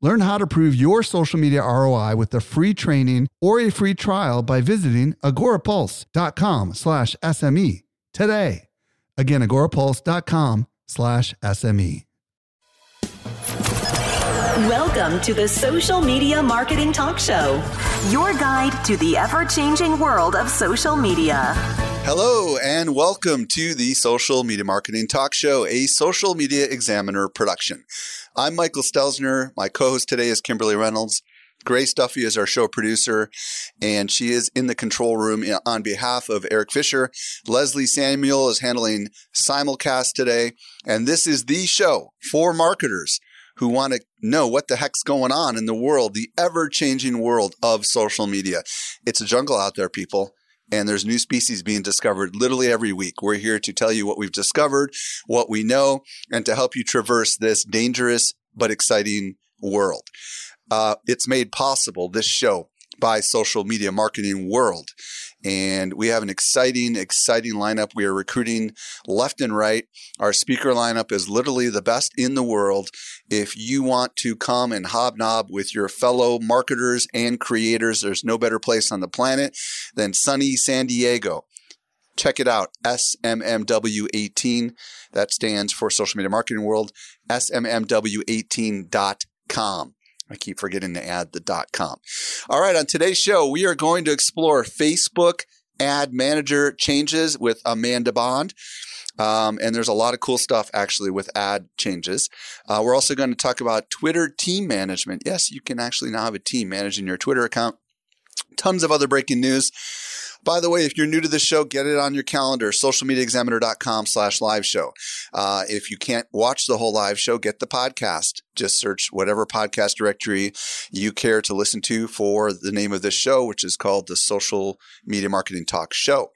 Learn how to prove your social media ROI with a free training or a free trial by visiting agorapulse.com slash SME today. Again, agorapulse.com slash SME. Welcome to the Social Media Marketing Talk Show, your guide to the ever changing world of social media. Hello, and welcome to the Social Media Marketing Talk Show, a social media examiner production. I'm Michael Stelzner. My co host today is Kimberly Reynolds. Grace Duffy is our show producer, and she is in the control room on behalf of Eric Fisher. Leslie Samuel is handling simulcast today, and this is the show for marketers who want to know what the heck's going on in the world, the ever changing world of social media. It's a jungle out there, people and there's new species being discovered literally every week. We're here to tell you what we've discovered, what we know, and to help you traverse this dangerous but exciting world. Uh, it's made possible, this show, by social media marketing world. And we have an exciting, exciting lineup. We are recruiting left and right. Our speaker lineup is literally the best in the world. If you want to come and hobnob with your fellow marketers and creators, there's no better place on the planet than sunny San Diego. Check it out, SMMW18. That stands for Social Media Marketing World, SMMW18.com. I keep forgetting to add the dot com. All right, on today's show, we are going to explore Facebook ad manager changes with Amanda Bond. Um, and there's a lot of cool stuff actually with ad changes. Uh, we're also going to talk about Twitter team management. Yes, you can actually now have a team managing your Twitter account. Tons of other breaking news. By the way, if you're new to the show, get it on your calendar, socialmediaexaminer.com slash live show. Uh, if you can't watch the whole live show, get the podcast. Just search whatever podcast directory you care to listen to for the name of this show, which is called the Social Media Marketing Talk Show.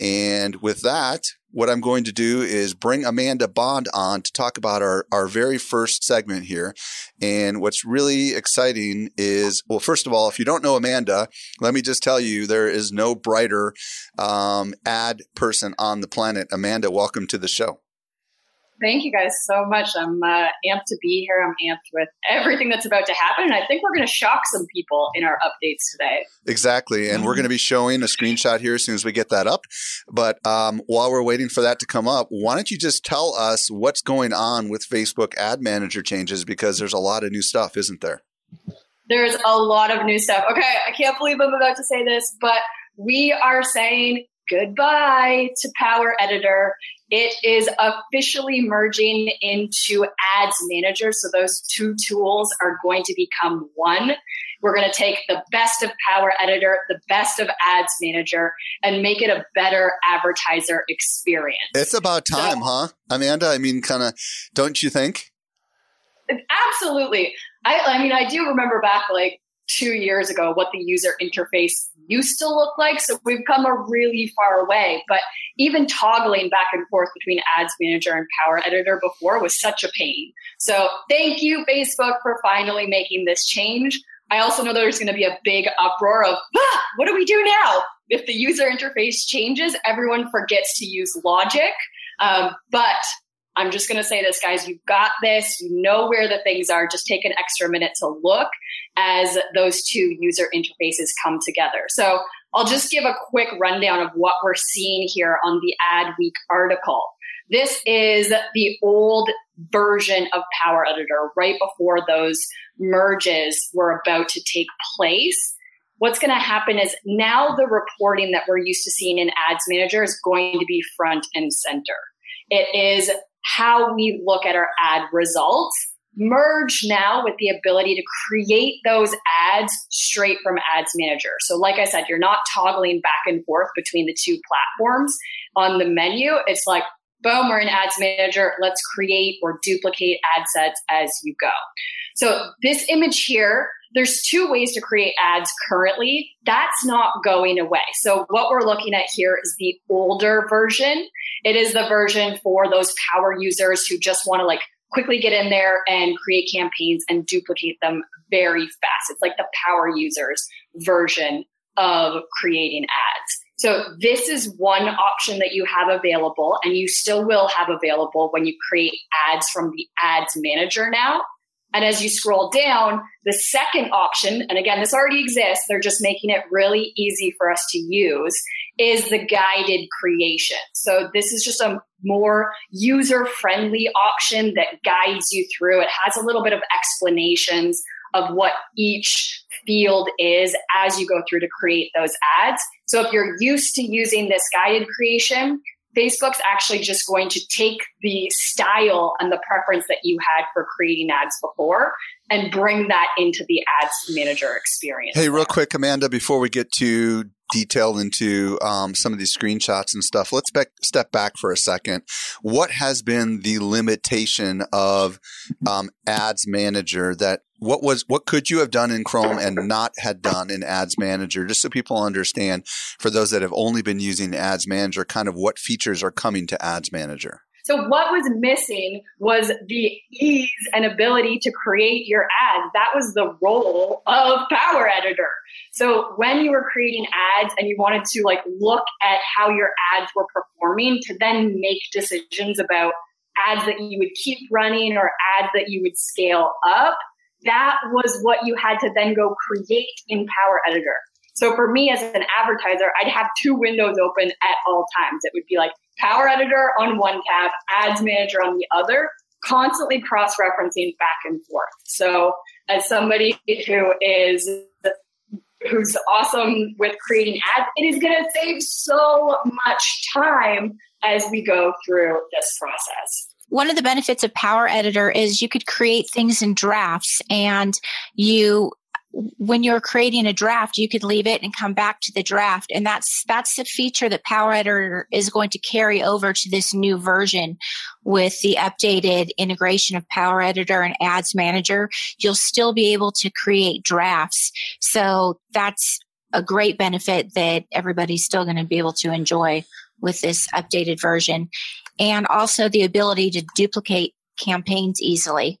And with that, what I'm going to do is bring Amanda Bond on to talk about our, our very first segment here. And what's really exciting is, well, first of all, if you don't know Amanda, let me just tell you there is no brighter um, ad person on the planet. Amanda, welcome to the show. Thank you guys so much. I'm uh, amped to be here. I'm amped with everything that's about to happen. And I think we're going to shock some people in our updates today. Exactly. And we're going to be showing a screenshot here as soon as we get that up. But um, while we're waiting for that to come up, why don't you just tell us what's going on with Facebook ad manager changes? Because there's a lot of new stuff, isn't there? There's a lot of new stuff. Okay. I can't believe I'm about to say this, but we are saying goodbye to Power Editor. It is officially merging into Ads Manager. So those two tools are going to become one. We're going to take the best of Power Editor, the best of Ads Manager, and make it a better advertiser experience. It's about time, so, huh? Amanda, I mean, kind of, don't you think? Absolutely. I, I mean, I do remember back like two years ago what the user interface used to look like. So we've come a really far away. But even toggling back and forth between Ads Manager and Power Editor before was such a pain. So thank you, Facebook, for finally making this change. I also know there's going to be a big uproar of, ah, what do we do now? If the user interface changes, everyone forgets to use logic. Um, but I'm just going to say this, guys. You've got this. You know where the things are. Just take an extra minute to look as those two user interfaces come together. So I'll just give a quick rundown of what we're seeing here on the Adweek article. This is the old version of Power Editor right before those merges were about to take place. What's going to happen is now the reporting that we're used to seeing in Ads Manager is going to be front and center. It is how we look at our ad results merge now with the ability to create those ads straight from ads manager. So like i said you're not toggling back and forth between the two platforms. On the menu it's like boom we're in ads manager. Let's create or duplicate ad sets as you go. So this image here there's two ways to create ads currently. That's not going away. So what we're looking at here is the older version. It is the version for those power users who just want to like quickly get in there and create campaigns and duplicate them very fast. It's like the power users version of creating ads. So this is one option that you have available and you still will have available when you create ads from the ads manager now. And as you scroll down, the second option, and again, this already exists, they're just making it really easy for us to use, is the guided creation. So this is just a more user friendly option that guides you through. It has a little bit of explanations of what each field is as you go through to create those ads. So if you're used to using this guided creation, Facebook's actually just going to take the style and the preference that you had for creating ads before and bring that into the ads manager experience. Hey, real quick, Amanda, before we get to detail into um, some of these screenshots and stuff, let's be- step back for a second. What has been the limitation of um, ads manager that what was what could you have done in Chrome and not had done in Ads Manager, just so people understand for those that have only been using Ads Manager, kind of what features are coming to Ads Manager. So what was missing was the ease and ability to create your ads. That was the role of Power Editor. So when you were creating ads and you wanted to like look at how your ads were performing to then make decisions about ads that you would keep running or ads that you would scale up, that was what you had to then go create in Power Editor. So for me as an advertiser, I'd have two windows open at all times. It would be like Power Editor on one tab, Ads Manager on the other, constantly cross referencing back and forth. So as somebody who is who's awesome with creating ads, it is going to save so much time as we go through this process one of the benefits of Power Editor is you could create things in drafts and you when you're creating a draft, you could leave it and come back to the draft. And that's, that's the feature that Power Editor is going to carry over to this new version with the updated integration of Power Editor and Ads Manager. You'll still be able to create drafts. So that's a great benefit that everybody's still going to be able to enjoy with this updated version and also the ability to duplicate campaigns easily.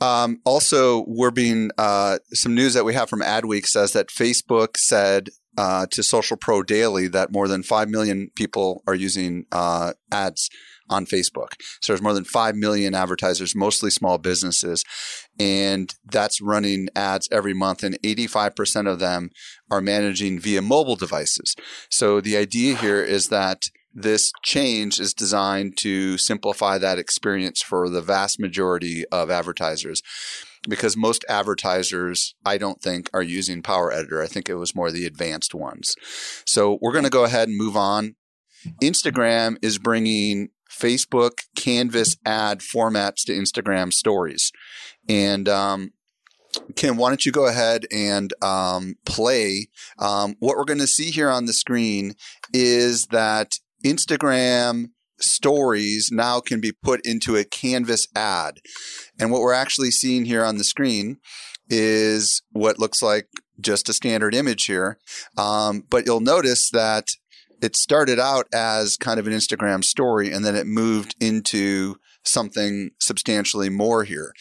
Um, also, we're being uh, some news that we have from Adweek says that Facebook said uh, to Social Pro Daily that more than 5 million people are using uh, ads on Facebook. So there's more than 5 million advertisers, mostly small businesses. And that's running ads every month. And 85% of them are managing via mobile devices. So the idea here is that this change is designed to simplify that experience for the vast majority of advertisers because most advertisers, I don't think, are using Power Editor. I think it was more the advanced ones. So we're going to go ahead and move on. Instagram is bringing Facebook Canvas ad formats to Instagram stories. And um, Kim, why don't you go ahead and um, play? Um, what we're going to see here on the screen is that Instagram stories now can be put into a canvas ad. And what we're actually seeing here on the screen is what looks like just a standard image here. Um, but you'll notice that it started out as kind of an Instagram story and then it moved into something substantially more here.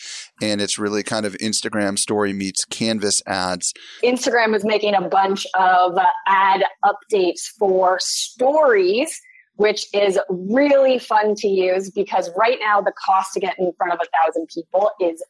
And it's really kind of Instagram story meets Canvas ads. Instagram is making a bunch of ad updates for stories which is really fun to use because right now the cost to get in front of a thousand people is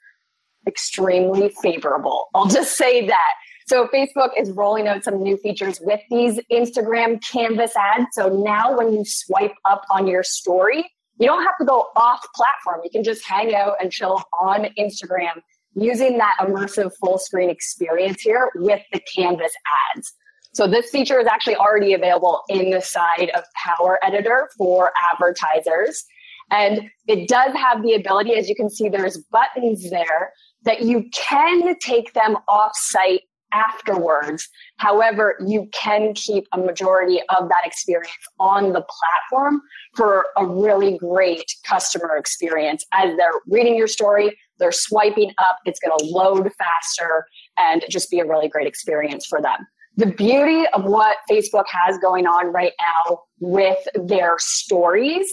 extremely favorable. I'll just say that. So Facebook is rolling out some new features with these Instagram canvas ads. So now when you swipe up on your story, you don't have to go off platform. You can just hang out and chill on Instagram using that immersive full screen experience here with the canvas ads. So this feature is actually already available in the side of Power Editor for advertisers. And it does have the ability, as you can see, there's buttons there that you can take them off site afterwards. However, you can keep a majority of that experience on the platform for a really great customer experience. As they're reading your story, they're swiping up, it's going to load faster, and just be a really great experience for them. The beauty of what Facebook has going on right now with their stories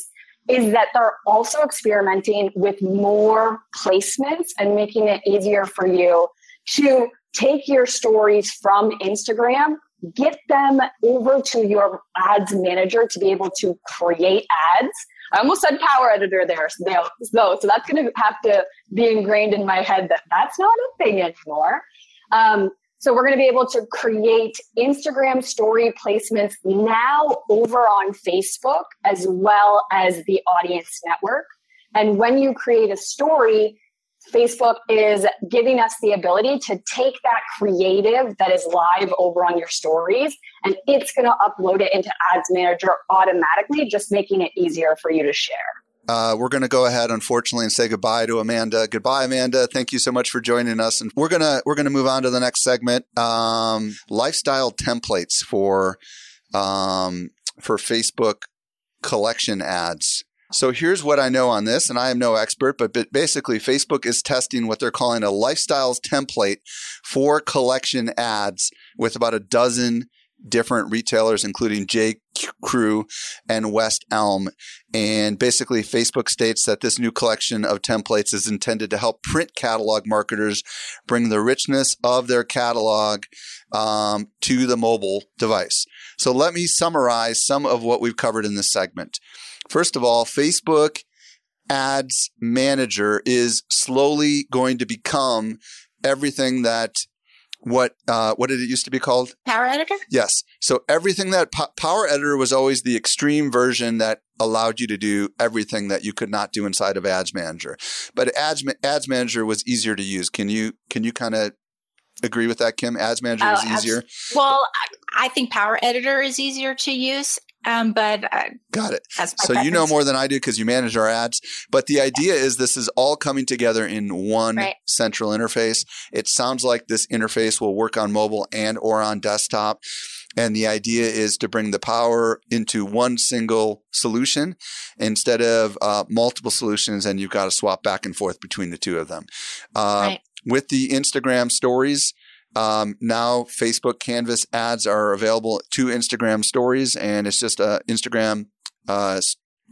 is that they're also experimenting with more placements and making it easier for you to take your stories from Instagram, get them over to your ads manager to be able to create ads. I almost said power editor there, so, so that's going to have to be ingrained in my head that that's not a thing anymore. Um, so we're going to be able to create Instagram story placements now over on Facebook as well as the audience network. And when you create a story, Facebook is giving us the ability to take that creative that is live over on your stories and it's going to upload it into Ads Manager automatically, just making it easier for you to share. Uh, we're going to go ahead, unfortunately, and say goodbye to Amanda. Goodbye, Amanda. Thank you so much for joining us. And we're gonna we're gonna move on to the next segment. Um, lifestyle templates for um, for Facebook collection ads. So here's what I know on this, and I am no expert, but basically, Facebook is testing what they're calling a lifestyles template for collection ads with about a dozen different retailers, including J. Crew and West Elm. And basically, Facebook states that this new collection of templates is intended to help print catalog marketers bring the richness of their catalog um, to the mobile device. So, let me summarize some of what we've covered in this segment. First of all, Facebook Ads Manager is slowly going to become everything that what uh, what did it used to be called? Power Editor. Yes. So everything that po- Power Editor was always the extreme version that allowed you to do everything that you could not do inside of Ads Manager. But Ads Ads Manager was easier to use. Can you can you kind of agree with that, Kim? Ads Manager oh, was easier. well, I think Power Editor is easier to use. Um, but uh, got it. So preference. you know more than I do because you manage our ads. But the idea is this is all coming together in one right. central interface. It sounds like this interface will work on mobile and or on desktop. And the idea is to bring the power into one single solution instead of uh, multiple solutions, and you've got to swap back and forth between the two of them. Uh, right. With the Instagram stories, um, now Facebook Canvas ads are available to Instagram stories, and it's just a Instagram uh,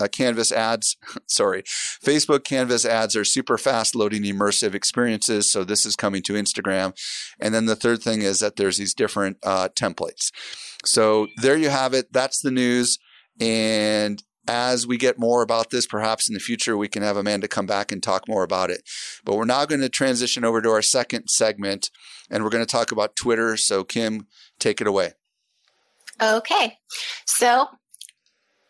a Canvas ads. Sorry, Facebook Canvas ads are super fast loading immersive experiences. So this is coming to Instagram, and then the third thing is that there's these different uh, templates. So there you have it. That's the news, and as we get more about this, perhaps in the future, we can have Amanda come back and talk more about it. But we're now going to transition over to our second segment, and we're going to talk about Twitter. So, Kim, take it away. Okay. So,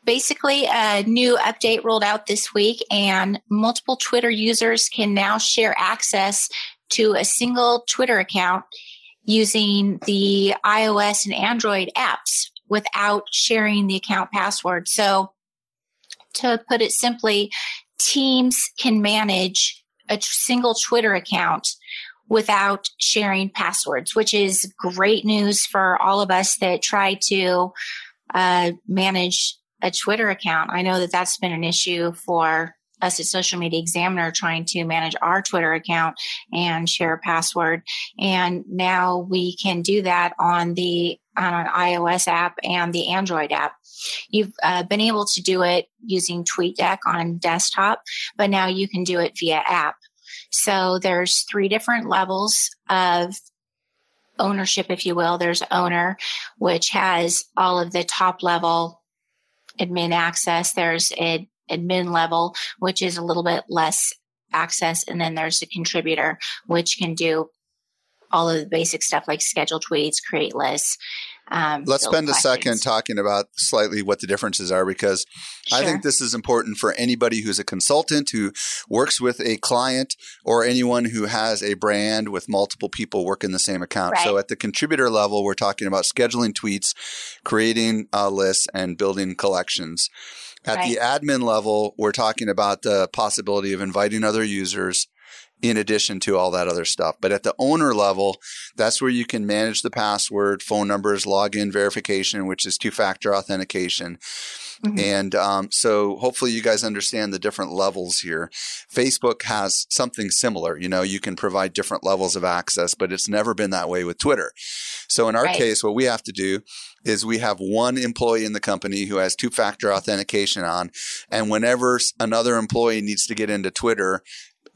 basically, a new update rolled out this week, and multiple Twitter users can now share access to a single Twitter account using the iOS and Android apps without sharing the account password. So, to put it simply, teams can manage a single Twitter account without sharing passwords, which is great news for all of us that try to uh, manage a Twitter account. I know that that's been an issue for us at Social Media Examiner trying to manage our Twitter account and share a password. And now we can do that on the on an iOS app and the Android app. You've uh, been able to do it using TweetDeck on desktop, but now you can do it via app. So there's three different levels of ownership, if you will. There's owner, which has all of the top level admin access. There's an admin level, which is a little bit less access. And then there's a contributor, which can do all of the basic stuff like schedule tweets, create lists. Um, Let's spend questions. a second talking about slightly what the differences are because sure. I think this is important for anybody who's a consultant who works with a client or anyone who has a brand with multiple people working the same account. Right. So at the contributor level, we're talking about scheduling tweets, creating uh, lists, and building collections. At right. the admin level, we're talking about the possibility of inviting other users in addition to all that other stuff. But at the owner level, that's where you can manage the password, phone numbers, login verification, which is two factor authentication. Mm-hmm. And um, so hopefully you guys understand the different levels here. Facebook has something similar. You know, you can provide different levels of access, but it's never been that way with Twitter. So in our right. case, what we have to do is we have one employee in the company who has two factor authentication on. And whenever another employee needs to get into Twitter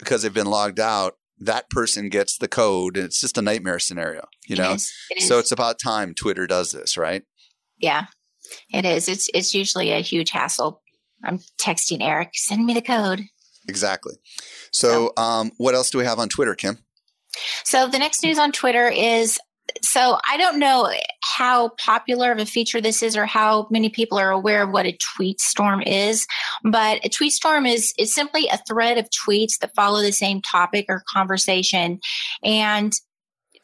because they've been logged out, that person gets the code and it's just a nightmare scenario, you know? It is. It is. So it's about time Twitter does this, right? Yeah. It is. It's it's usually a huge hassle. I'm texting Eric, send me the code. Exactly. So, so um, what else do we have on Twitter, Kim? So the next news on Twitter is so I don't know how popular of a feature this is or how many people are aware of what a tweet storm is, but a tweet storm is is simply a thread of tweets that follow the same topic or conversation. And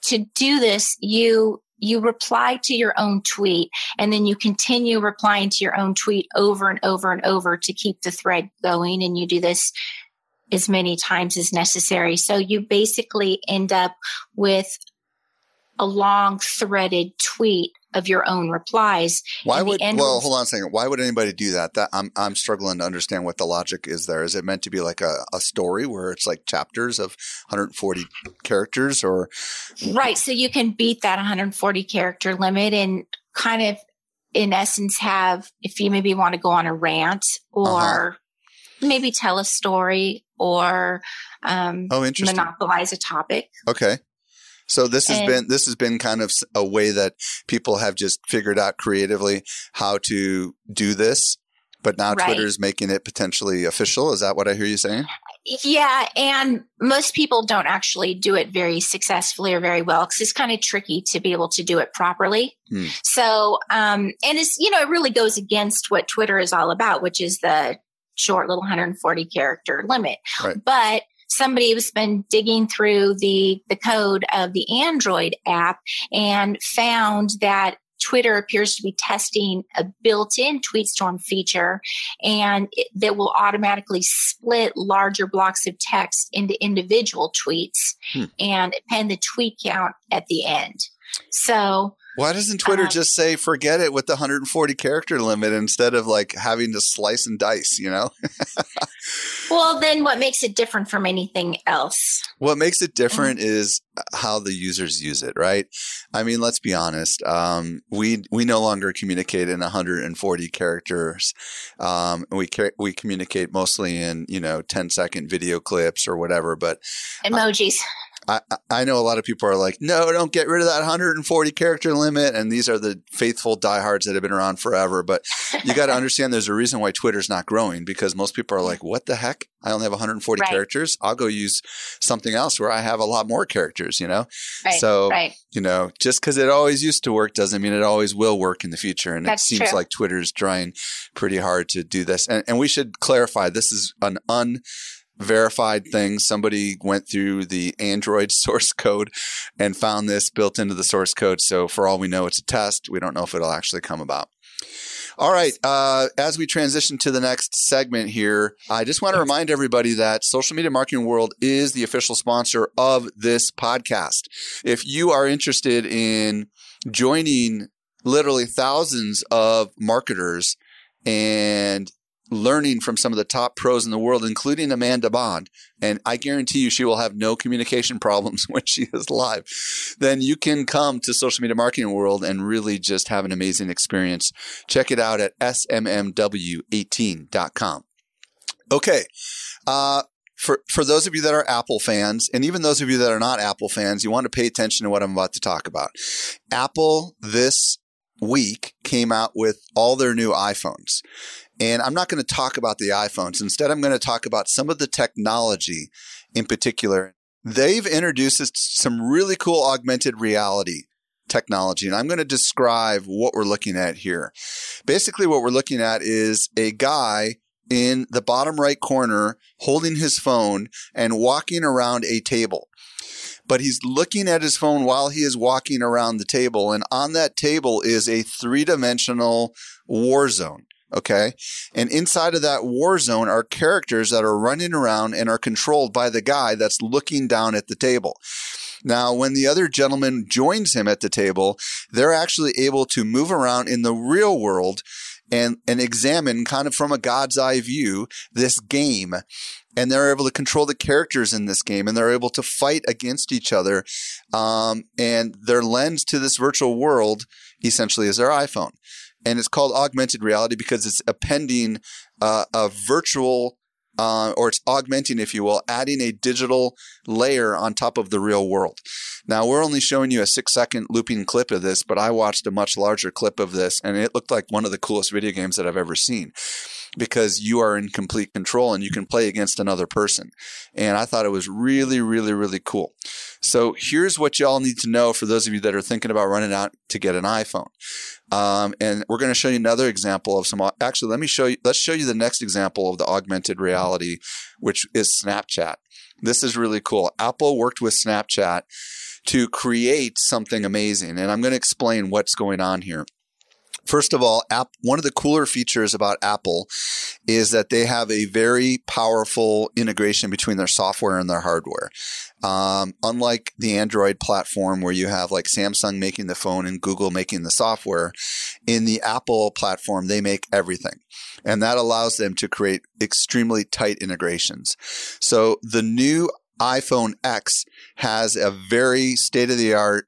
to do this, you you reply to your own tweet and then you continue replying to your own tweet over and over and over to keep the thread going. And you do this as many times as necessary. So you basically end up with a long threaded tweet of your own replies. Why would well hold on a second. Why would anybody do that? That I'm I'm struggling to understand what the logic is there. Is it meant to be like a, a story where it's like chapters of 140 characters or Right. So you can beat that 140 character limit and kind of in essence have if you maybe want to go on a rant or uh-huh. maybe tell a story or um, oh, interesting. monopolize a topic. Okay. So this has and, been this has been kind of a way that people have just figured out creatively how to do this. But now right. Twitter is making it potentially official. Is that what I hear you saying? Yeah, and most people don't actually do it very successfully or very well because it's kind of tricky to be able to do it properly. Hmm. So, um, and it's you know it really goes against what Twitter is all about, which is the short little 140 character limit. Right. But somebody has been digging through the, the code of the Android app and found that Twitter appears to be testing a built-in tweetstorm feature and it, that will automatically split larger blocks of text into individual tweets hmm. and append the tweet count at the end. So why doesn't Twitter uh, just say forget it with the 140 character limit instead of like having to slice and dice, you know? well, then what makes it different from anything else? What makes it different mm-hmm. is how the users use it, right? I mean, let's be honest. Um, we we no longer communicate in 140 characters. Um, we we communicate mostly in you know 10 second video clips or whatever. But emojis. I, I know a lot of people are like, no, don't get rid of that 140 character limit. And these are the faithful diehards that have been around forever. But you got to understand there's a reason why Twitter's not growing because most people are like, what the heck? I only have 140 right. characters. I'll go use something else where I have a lot more characters, you know? Right. So, right. you know, just because it always used to work doesn't mean it always will work in the future. And That's it seems true. like Twitter's trying pretty hard to do this. And, and we should clarify this is an un verified thing. Somebody went through the Android source code and found this built into the source code. So for all we know, it's a test. We don't know if it'll actually come about. All right. Uh, as we transition to the next segment here, I just want to remind everybody that Social Media Marketing World is the official sponsor of this podcast. If you are interested in joining literally thousands of marketers and learning from some of the top pros in the world, including Amanda Bond, and I guarantee you she will have no communication problems when she is live, then you can come to Social Media Marketing World and really just have an amazing experience. Check it out at smmw18.com. Okay. Uh, for, for those of you that are Apple fans, and even those of you that are not Apple fans, you want to pay attention to what I'm about to talk about. Apple this week came out with all their new iPhones. And I'm not going to talk about the iPhones. Instead, I'm going to talk about some of the technology in particular. They've introduced some really cool augmented reality technology. And I'm going to describe what we're looking at here. Basically, what we're looking at is a guy in the bottom right corner holding his phone and walking around a table. But he's looking at his phone while he is walking around the table. And on that table is a three dimensional war zone. Okay. And inside of that war zone are characters that are running around and are controlled by the guy that's looking down at the table. Now, when the other gentleman joins him at the table, they're actually able to move around in the real world and and examine kind of from a God's eye view this game and they're able to control the characters in this game and they're able to fight against each other um, and their lens to this virtual world essentially is their iphone and it's called augmented reality because it's appending uh, a virtual uh, or it's augmenting, if you will, adding a digital layer on top of the real world. Now, we're only showing you a six second looping clip of this, but I watched a much larger clip of this and it looked like one of the coolest video games that I've ever seen because you are in complete control and you can play against another person. And I thought it was really, really, really cool. So here's what y'all need to know for those of you that are thinking about running out to get an iPhone. Um, and we're going to show you another example of some. Actually, let me show you. Let's show you the next example of the augmented reality, which is Snapchat. This is really cool. Apple worked with Snapchat to create something amazing, and I'm going to explain what's going on here. First of all, app, one of the cooler features about Apple is that they have a very powerful integration between their software and their hardware. Um, unlike the Android platform where you have like Samsung making the phone and Google making the software, in the Apple platform, they make everything. And that allows them to create extremely tight integrations. So the new iPhone X has a very state of the art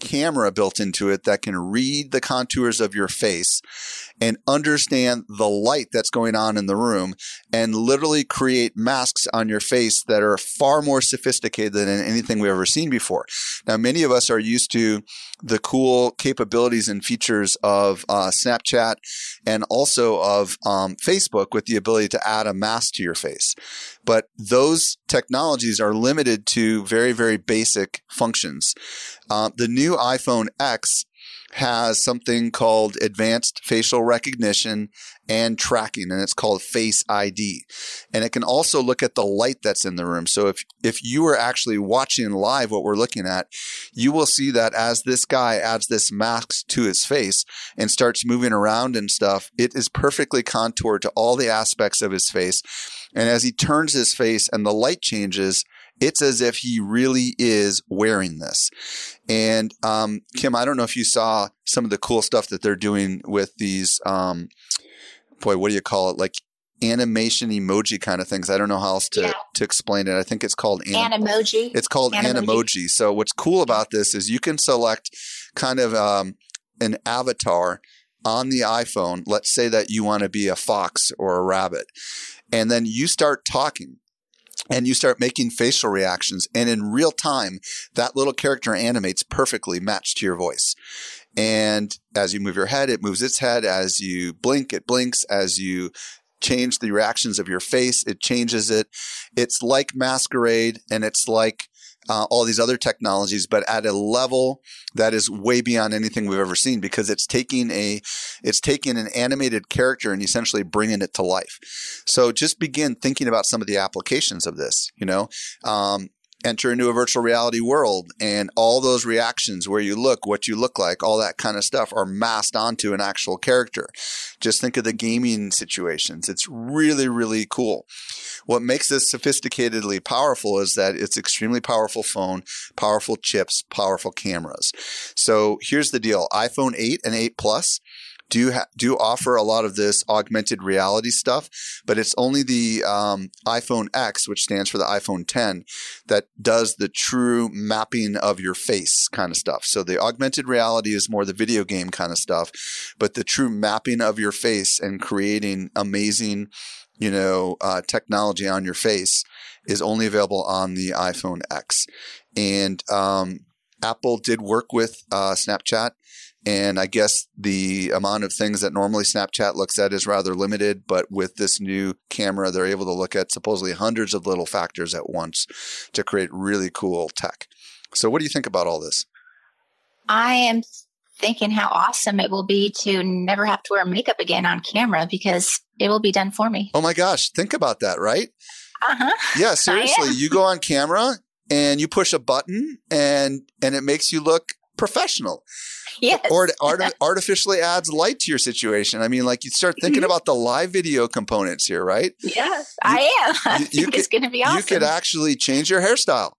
camera built into it that can read the contours of your face and understand the light that's going on in the room and literally create masks on your face that are far more sophisticated than anything we've ever seen before. Now, many of us are used to the cool capabilities and features of uh, Snapchat and also of um, Facebook with the ability to add a mask to your face. But those technologies are limited to very, very basic functions. Uh, the new iPhone X has something called advanced facial recognition and tracking and it's called face ID. And it can also look at the light that's in the room. So if if you are actually watching live what we're looking at, you will see that as this guy adds this mask to his face and starts moving around and stuff, it is perfectly contoured to all the aspects of his face. And as he turns his face and the light changes, it's as if he really is wearing this. And um, Kim, I don't know if you saw some of the cool stuff that they're doing with these. Um, boy, what do you call it? Like animation emoji kind of things. I don't know how else to, yeah. to explain it. I think it's called anim- Animoji. It's called Animoji. Animoji. So what's cool about this is you can select kind of um, an avatar on the iPhone. Let's say that you want to be a fox or a rabbit. And then you start talking and you start making facial reactions and in real time that little character animates perfectly matched to your voice. And as you move your head it moves its head. As you blink it blinks. As you change the reactions of your face it changes it. It's like masquerade and it's like uh, all these other technologies, but at a level that is way beyond anything we've ever seen because it's taking a it's taking an animated character and essentially bringing it to life. So just begin thinking about some of the applications of this. You know, um, enter into a virtual reality world and all those reactions where you look, what you look like, all that kind of stuff are masked onto an actual character. Just think of the gaming situations. It's really, really cool. What makes this sophisticatedly powerful is that it's extremely powerful phone, powerful chips, powerful cameras. So here's the deal. iPhone 8 and 8 Plus do ha- do offer a lot of this augmented reality stuff, but it's only the um, iPhone X, which stands for the iPhone 10, that does the true mapping of your face kind of stuff. So the augmented reality is more the video game kind of stuff, but the true mapping of your face and creating amazing, you know, uh, technology on your face is only available on the iPhone X. And um, Apple did work with uh, Snapchat and I guess the amount of things that normally Snapchat looks at is rather limited. But with this new camera, they're able to look at supposedly hundreds of little factors at once to create really cool tech. So, what do you think about all this? I am thinking how awesome it will be to never have to wear makeup again on camera because it will be done for me. Oh my gosh, think about that, right? Uh huh. Yeah, seriously, you go on camera and you push a button and and it makes you look professional. Yes. Or it art- artificially adds light to your situation. I mean, like you start thinking mm-hmm. about the live video components here, right? Yes, you, I am. I you, think could, it's going to be awesome. You could actually change your hairstyle.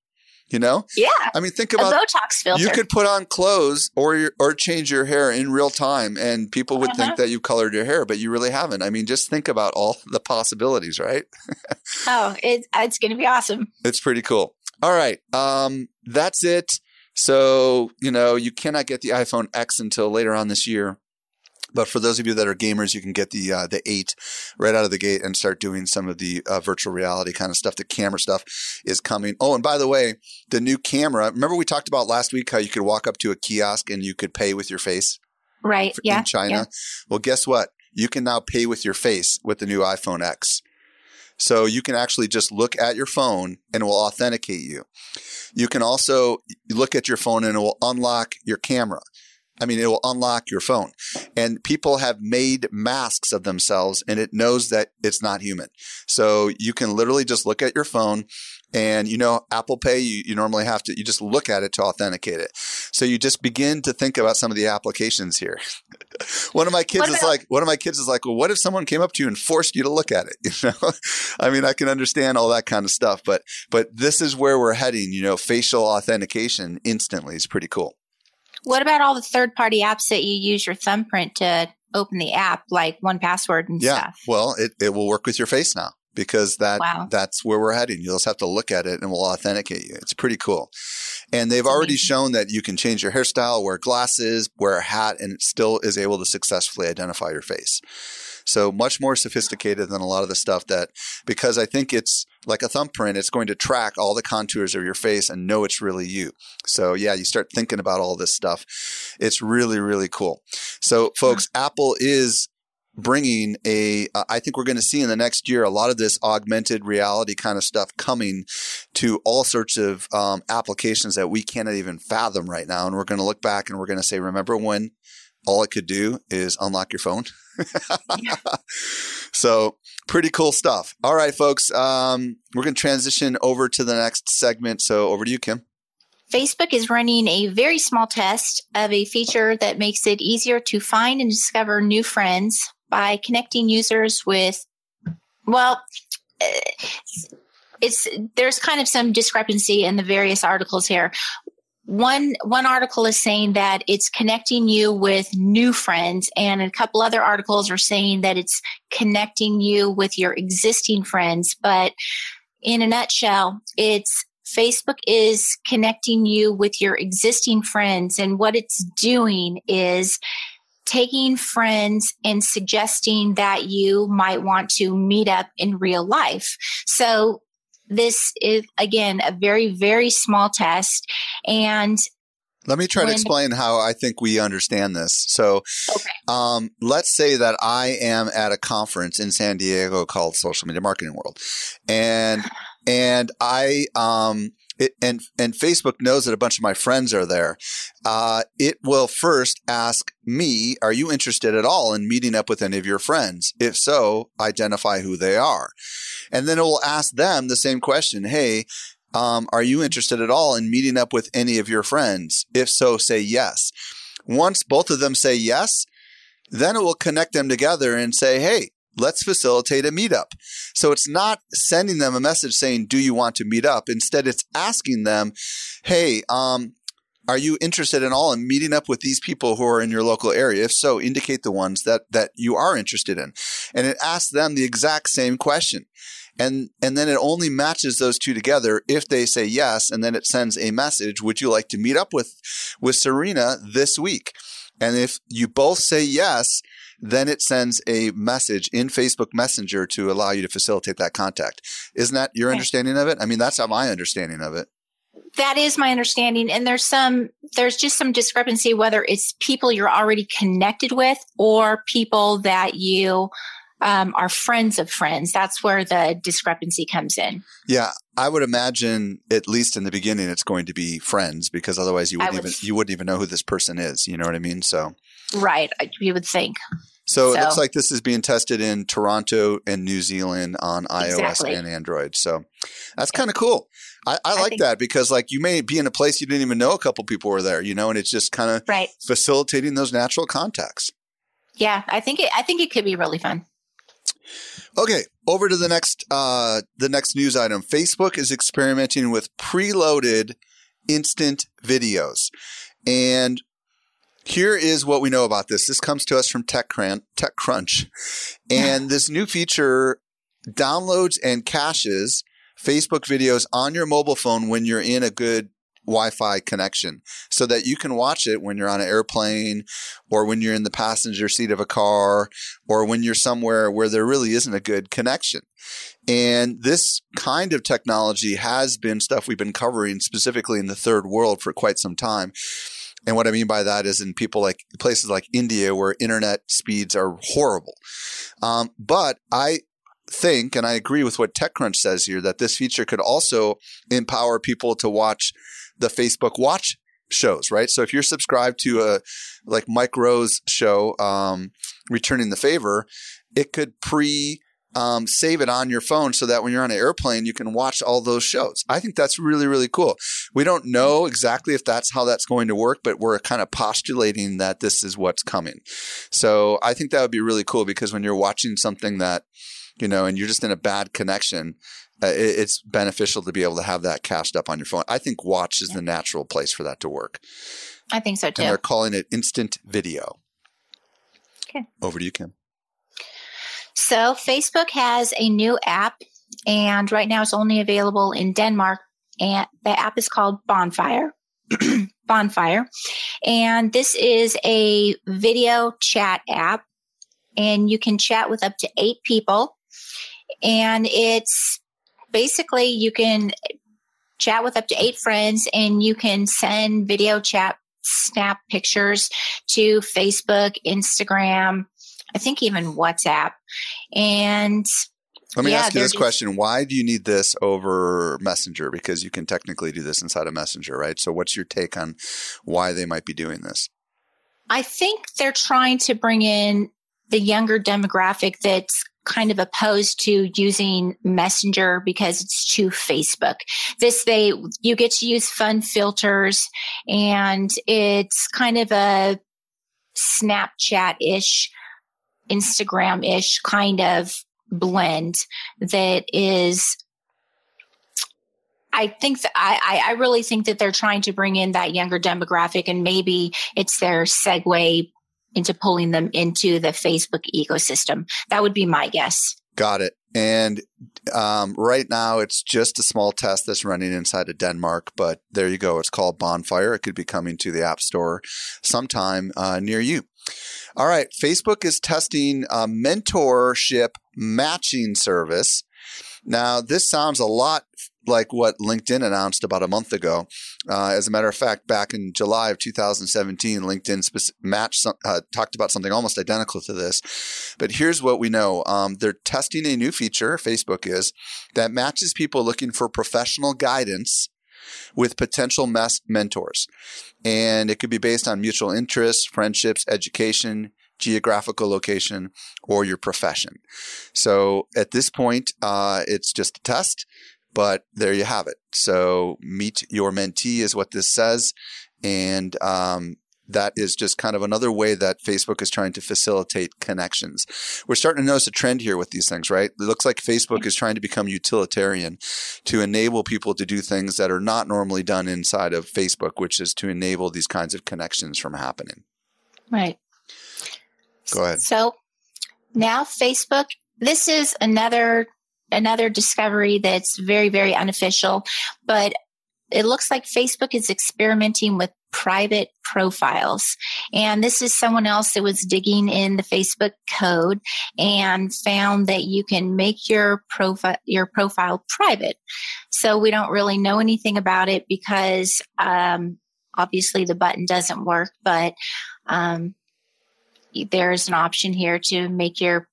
You know? Yeah. I mean, think A about Botox filter. you could put on clothes or your, or change your hair in real time, and people would think Uh-huh. that you colored your hair, but you really haven't. I mean, just think about all the possibilities, right? oh, it, it's going to be awesome. It's pretty cool. All right, um, that's it. So you know you cannot get the iPhone X until later on this year. But for those of you that are gamers, you can get the uh, the eight right out of the gate and start doing some of the uh, virtual reality kind of stuff. The camera stuff is coming. Oh, and by the way, the new camera. Remember we talked about last week how you could walk up to a kiosk and you could pay with your face Right. f- Yeah. in China. yeah. Well, guess what? You can now pay with your face with the new iPhone X. So you can actually just look at your phone and it will authenticate you. You can also look at your phone and it will unlock your camera. I mean, it will unlock your phone. And people have made masks of themselves and it knows that it's not human. So you can literally just look at your phone and you know, Apple Pay, you, you normally have to, you just look at it to authenticate it. So you just begin to think about some of the applications here. one of my kids What is about- like, one of my kids is like, well, what if someone came up to you and forced you to look at it? You know, I mean, I can understand all that kind of stuff, but, but this is where we're heading. You know, facial authentication instantly is pretty cool. What about all the third party apps that you use your thumbprint to open the app, like One Password and Yeah. stuff? Well, it, it will work with your face now because that Wow. that's where we're heading. You'll just have to look at it and we'll authenticate you. It's pretty cool. And they've That's already amazing. shown that you can change your hairstyle, wear glasses, wear a hat, and it still is able to successfully identify your face. So much more sophisticated than a lot of the stuff that, because I think it's like a thumbprint, it's going to track all the contours of your face and know it's really you. So yeah, you start thinking about all this stuff. It's really, really cool. So folks, Apple is bringing a uh, i think we're going to see in the next year a lot of this augmented reality kind of stuff coming to all sorts of um, applications that we cannot even fathom right now. And we're going to look back and we're going to say remember when all it could do is unlock your phone? So pretty cool stuff. All right folks um, we're going to transition over to the next segment. So over to you kim. Facebook is running a very small test of a feature that makes it easier to find and discover new friends by connecting users with, well, eh, it's there's kind of some discrepancy in the various articles here. One one article is saying that it's connecting you with new friends, and a couple other articles are saying that it's connecting you with your existing friends. But in a nutshell, it's Facebook is connecting you with your existing friends. And what it's doing is taking friends and suggesting that you might want to meet up in real life. So this is again a very, very small test. And Let me try to explain how I think we understand this. So, Okay. um, let's say that I am at a conference in San Diego called Social Media Marketing World, and and I um, it, and and Facebook knows that a bunch of my friends are there. Uh, it will first ask me, "Are you interested at all in meeting up with any of your friends? If so, identify who they are." And then it will ask them the same question, "Hey." Um, are you interested at all in meeting up with any of your friends? If so, say yes. Once both of them say yes, then it will connect them together and say, hey, let's facilitate a meetup. So it's not sending them a message saying, do you want to meet up? Instead, it's asking them, hey, um, are you interested at all in meeting up with these people who are in your local area? If so, indicate the ones that, that you are interested in. And it asks them the exact same question and and then it only matches those two together if they say yes and then it sends a message would you like to meet up with with Serena this week and if you both say yes then it sends a message in Facebook Messenger to allow you to facilitate that contact isn't that your understanding of it i mean that's how my understanding of it that is my understanding. And there's some, there's just some discrepancy whether it's people you're already connected with or people that you um, are friends of friends. That's where the discrepancy comes in. yeah I would imagine at least in the beginning it's going to be friends because otherwise you wouldn't would- even you wouldn't even know who this person is you know what I mean so Right. You would think. So, it looks like this is being tested in Toronto and New Zealand on iOS Exactly. and Android. So that's kind of cool. I, I like think- that because like you may be in a place you didn't even know a couple people were there, you know, and it's just kind of Right. facilitating those natural contacts. Yeah. I think it, I think it could be really fun. Okay, over to the next uh, the next news item. Facebook is experimenting with preloaded instant videos, and here is what we know about this. This comes to us from TechCrunch, TechCrunch, and this new feature downloads and caches Facebook videos on your mobile phone when you're in a good Wi-Fi connection so that you can watch it when you're on an airplane or when you're in the passenger seat of a car or when you're somewhere where there really isn't a good connection. And this kind of technology has been stuff we've been covering specifically in the third world for quite some time. And what I mean by that is in people like places like India where internet speeds are horrible. Um, but I think, and I agree with what TechCrunch says here, that this feature could also empower people to watch the Facebook Watch shows, right? So if you're subscribed to a like Mike Rowe's show, um, Returning the Favor, it could pre um, save it on your phone so that when you're on an airplane, you can watch all those shows. I think that's really, really cool. We don't know exactly if that's how that's going to work, but we're kind of postulating that this is what's coming. So I think that would be really cool because when you're watching something that, you know, and you're just in a bad connection, uh, it, it's beneficial to be able to have that cached up on your phone. I think Watch is the natural place for that to work. I think so too. And they're calling it instant video. Okay. Over to you, Kim. So, Facebook has a new app, and right now it's only available in Denmark. And the app is called Bonfire. Bonfire. And this is a video chat app, and you can chat with up to eight people. And it's basically you can chat with up to eight friends, and you can send video chat snap pictures to Facebook, Instagram, I think even WhatsApp. And Let me Yeah, ask you this just- question. Why do you need this over Messenger? Because you can technically do this inside of Messenger, right? So what's your take on why they might be doing this? I think they're trying to bring in the younger demographic that's kind of opposed to using Messenger because it's too Facebook. This they you get to use fun filters and it's kind of a Snapchat-ish, Instagram-ish kind of blend that is I think that I, I I really think that they're trying to bring in that younger demographic and maybe it's their segue into pulling them into the Facebook ecosystem. That would be my guess. Got it. And um, right now, it's just a small test that's running inside of Denmark, but there you go. It's called Bonfire. It could be coming to the App Store sometime uh, near you. All right. Facebook is testing a mentorship matching service. Now, this sounds a lot like what LinkedIn announced about a month ago. Uh, as a matter of fact, back in July of 2017, LinkedIn matched some, uh, talked about something almost identical to this. But here's what we know: um, they're testing a new feature. Facebook is that matches people looking for professional guidance with potential mes- mentors, and it could be based on mutual interests, friendships, education. Geographical location or your profession. So at this point, uh, it's just a test but there you have it. So meet your mentee is what this says. And, um, that is just kind of another way that Facebook is trying to facilitate connections. We're starting to notice a trend here with these things, right? It looks like Facebook is trying to become utilitarian to enable people to do things that are not normally done inside of Facebook, which is to enable these kinds of connections from happening. Right. Go ahead. So now Facebook, this is another another discovery that's very, very unofficial, but it looks like Facebook is experimenting with private profiles. And this is someone else that was digging in the Facebook code and found that you can make your profile your profile private. So we don't really know anything about it because um, obviously the button doesn't work, but um, there's an option here to make your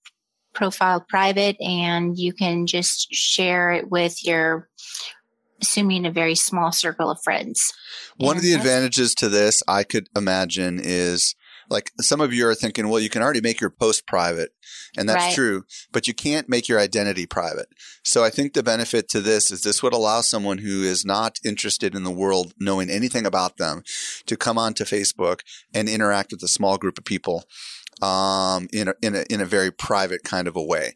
profile private and you can just share it with your assuming a very small circle of friends. One of the advantages to this, I could imagine, is like some of you are thinking, well, you can already make your post private, and that's Right. true, but you can't make your identity private. So I think the benefit to this is this would allow someone who is not interested in the world knowing anything about them to come onto Facebook and interact with a small group of people. Um, in a, in a in a very private kind of a way.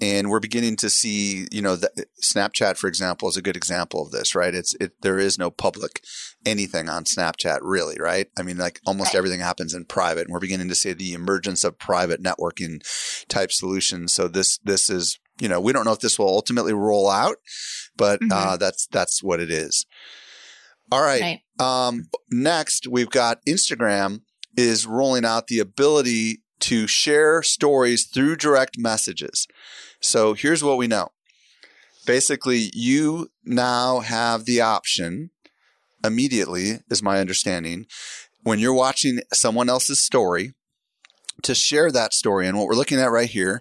And we're beginning to see, you know, the, Snapchat, for example, is a good example of this, right? It's it there is no public anything on Snapchat, really, right? I mean, like almost Right. everything happens in private, and we're beginning to see the emergence of private networking type solutions. So this this is, you know, we don't know if this will ultimately roll out, but uh, that's that's what it is. All right. Right. Um, next, we've got Instagram is rolling out the ability to share stories through direct messages. So here's what we know. Basically, you now have the option immediately, is my understanding, when you're watching someone else's story to share that story. And what we're looking at right here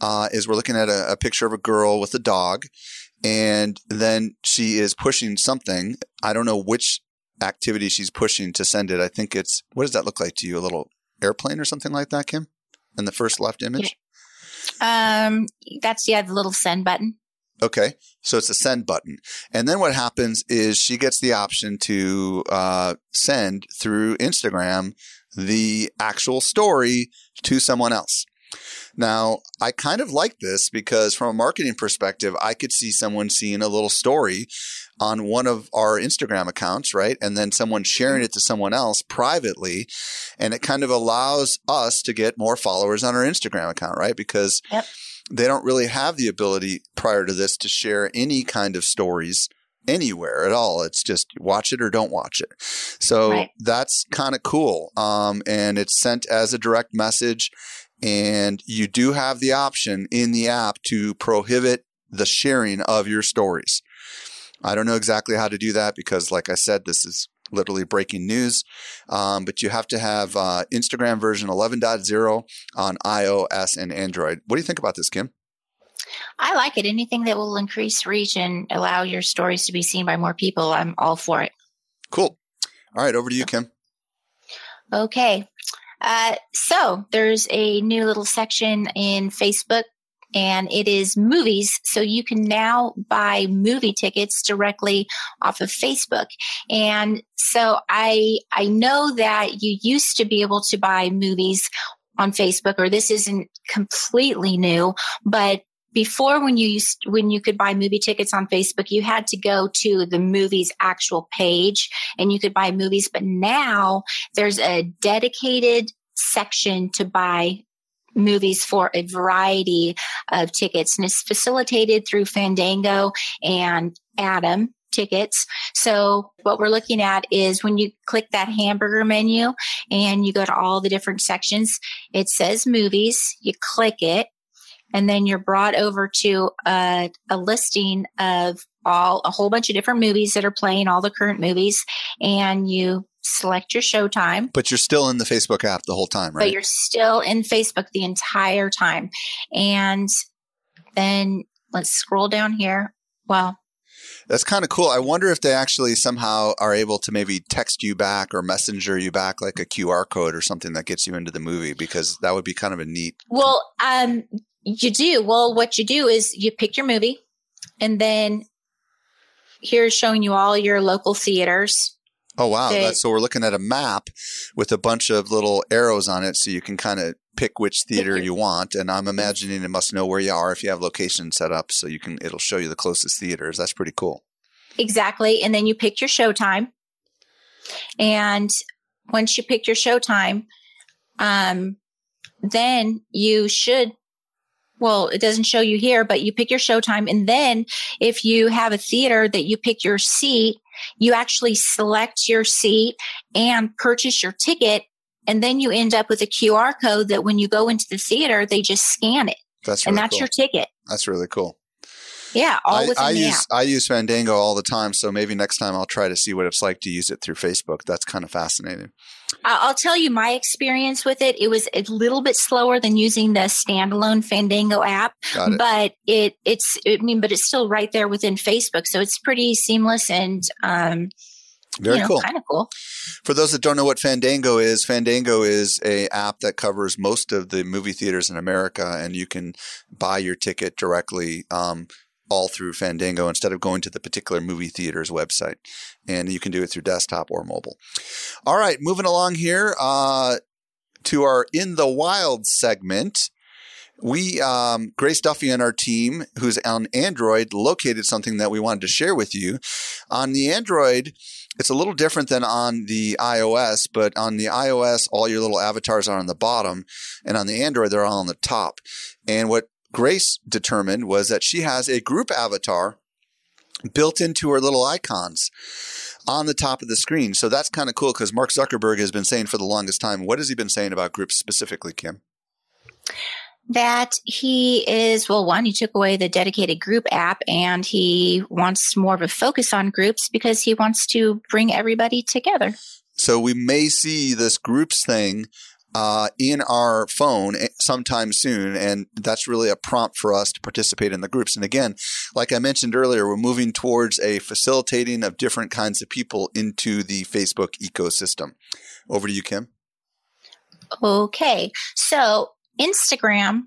uh, is we're looking at a, a picture of a girl with a dog, and then she is pushing something. I don't know which activity she's pushing to send it. I think it's what does that look like to you? A little airplane or something like that, Kim? In the first left image? Um, that's yeah, the little send button. Okay. So it's a send button. And then what happens is she gets the option to uh, send through Instagram the actual story to someone else. Now, I kind of like this because from a marketing perspective, I could see someone seeing a little story on one of our Instagram accounts, right? And then someone sharing it to someone else privately. And it kind of allows us to get more followers on our Instagram account, right? Because Yep. they don't really have the ability prior to this to share any kind of stories anywhere at all. It's just watch it or don't watch it. So Right. that's kind of cool. Um, and it's sent as a direct message. And you do have the option in the app to prohibit the sharing of your stories. I don't know exactly how to do that because, like I said, this is literally breaking news. Um, but you have to have uh, Instagram version 11.0 on iOS and Android. What do you think about this, Kim? I like it. Anything that will increase reach and allow your stories to be seen by more people, I'm all for it. Cool. All right, over to you, Kim. Okay. Uh, so there's a new little section in Facebook and it is movies. So you can now buy movie tickets directly off of Facebook. And so I, I know that you used to be able to buy movies on Facebook or this isn't completely new, but before when you used when you could buy movie tickets on Facebook, you had to go to the movie's actual page and you could buy movies. But now there's a dedicated section to buy movies for a variety of tickets and it's facilitated through Fandango and Atom tickets. So what we're looking at is when you click that hamburger menu and you go to all the different sections, it says movies, you click it and then you're brought over to a, a listing of all a whole bunch of different movies that are playing all the current movies and you select your showtime But you're still in the Facebook app the whole time, right? but you're still in facebook the entire time and then let's scroll down here well That's kind of cool. I wonder if they actually somehow are able to maybe text you back or messenger you back like a QR code or something that gets you into the movie because that would be kind of a neat. well um you do well what you do is you pick your movie and then here's showing you all your local theaters Oh wow! That's, so we're looking at a map with a bunch of little arrows on it, so you can kind of pick which theater you want. And I'm imagining it must know where you are if you have location set up, so you can. It'll show you the closest theaters. That's pretty cool. Exactly. And then you pick your showtime. And once you pick your showtime, um, then you should, well, it doesn't show you here, but you pick your showtime. And then if you have a theater that you pick your seat, you actually select your seat and purchase your ticket. And then you end up with a QR code that when you go into the theater, they just scan it. That's and that's cool. your ticket. That's really cool. Yeah, all I, I the use app. I use Fandango all the time, so maybe next time I'll try to see what it's like to use it through Facebook. That's kind of fascinating. I'll tell you my experience with it. It was a little bit slower than using the standalone Fandango app, it. but it it's I mean, but it's still right there within Facebook, so it's pretty seamless and um, Very you know, cool. kind of cool. For those that don't know what Fandango is, Fandango is a app that covers most of the movie theaters in America, and you can buy your ticket directly um, all through Fandango instead of going to the particular movie theater's website. And you can do it through desktop or mobile. All right, moving along here. Uh, to our In the Wild segment. We, um, Grace Duffy and our team, who's on Android, located something that we wanted to share with you. On the Android, it's a little different than on the iOS, but on the iOS, all your little avatars are on the bottom, and on the Android, they're all on the top. And what Grace determined was that she has a group avatar built into her little icons on the top of the screen. So that's kind of cool because Mark Zuckerberg has been saying for the longest time. What has he been saying about groups specifically, Kim? that he is well one he took away the dedicated group app and he wants more of a focus on groups because he wants to bring everybody together so we may see this groups thing uh, in our phone eh, sometime soon. And that's really a prompt for us to participate in the groups. And again, like I mentioned earlier, we're moving towards a facilitating of different kinds of people into the Facebook ecosystem. Over to you, Kim. Okay. So Instagram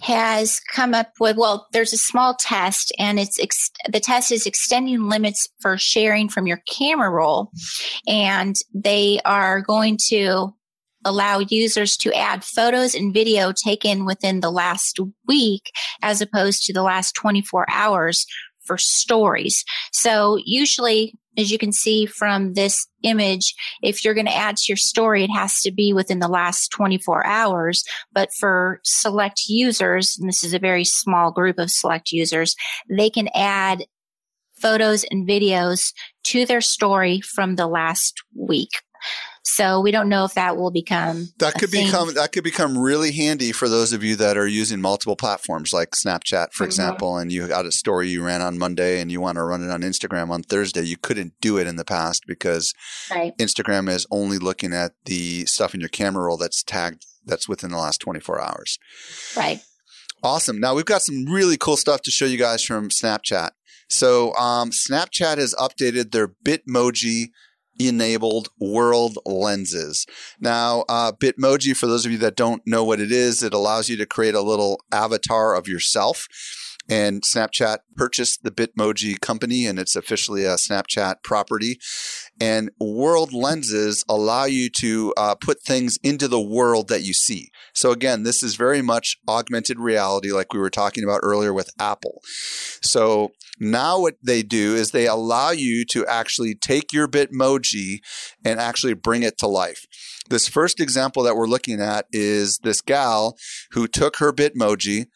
has come up with well there's a small test and it's ex- the test is extending limits for sharing from your camera roll and they are going to allow users to add photos and video taken within the last week as opposed to the last 24 hours for stories. So usually, as you can see from this image, if you're going to add to your story, it has to be within the last 24 hours. But for select users, and this is a very small group of select users, they can add photos and videos to their story from the last week. So we don't know if that will become that could become that could become really handy for those of you that are using multiple platforms like Snapchat, for mm-hmm. example, and you got a story you ran on Monday and you want to run it on Instagram on Thursday. You couldn't do it in the past because right. Instagram is only looking at the stuff in your camera roll that's tagged that's within the last 24 hours. Right. Awesome. Now we've got some really cool stuff to show you guys from Snapchat. So um, Snapchat has updated their Bitmoji enabled world lenses. Now, uh, Bitmoji, for those of you that don't know what it is, it allows you to create a little avatar of yourself. And Snapchat purchased the Bitmoji company, and it's officially a Snapchat property. And world lenses allow you to uh, put things into the world that you see. So, again, this is very much augmented reality, like we were talking about earlier with Apple. So, now what they do is they allow you to actually take your Bitmoji and actually bring it to life. This first example that we're looking at is this gal who took her Bitmoji,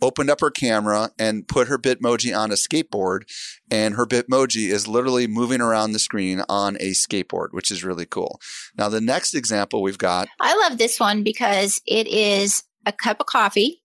opened up her camera and put her Bitmoji on a skateboard. And her Bitmoji is literally moving around the screen on a skateboard, which is really cool. Now, the next example we've got. I love this one because it is a cup of coffee.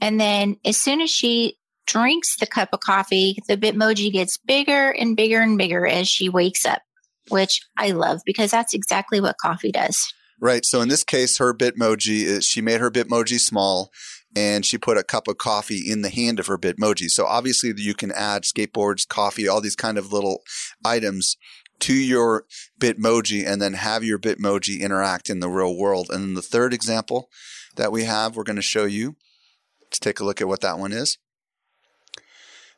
And then as soon as she drinks the cup of coffee, the Bitmoji gets bigger and bigger and bigger as she wakes up, which I love because that's exactly what coffee does. Right. So in this case, her Bitmoji is she made her Bitmoji small and she put a cup of coffee in the hand of her Bitmoji. So obviously you can add skateboards, coffee, all these kind of little items to your Bitmoji and then have your Bitmoji interact in the real world. And then the third example that we have, we're going to show you. Let's take a look at what that one is.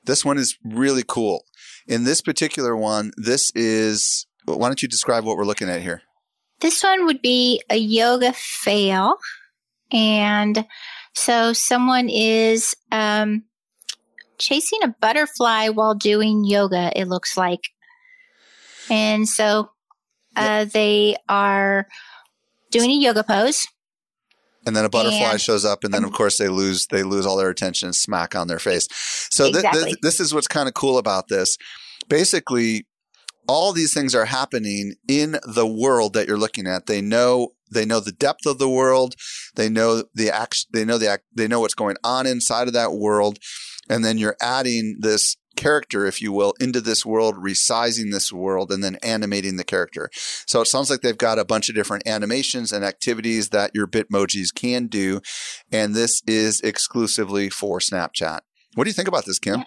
This one is really cool. In this particular one, this is, why don't you describe what we're looking at here? This one would be a yoga fail. And so someone is um, chasing a butterfly while doing yoga, it looks like. And so uh, they are doing a yoga pose and then a butterfly and, shows up and then um, of course they lose they lose all their attention and smack on their face. So exactly. th- th- this is what's kind of cool about this. Basically all these things are happening in the world that you're looking at. They know they know the depth of the world. They know the act they know the act they know what's going on inside of that world. And then you're adding this character, if you will, into this world, resizing this world, and then animating the character. So it sounds like they've got a bunch of different animations and activities that your Bitmojis can do. And this is exclusively for Snapchat. What do you think about this, Kim?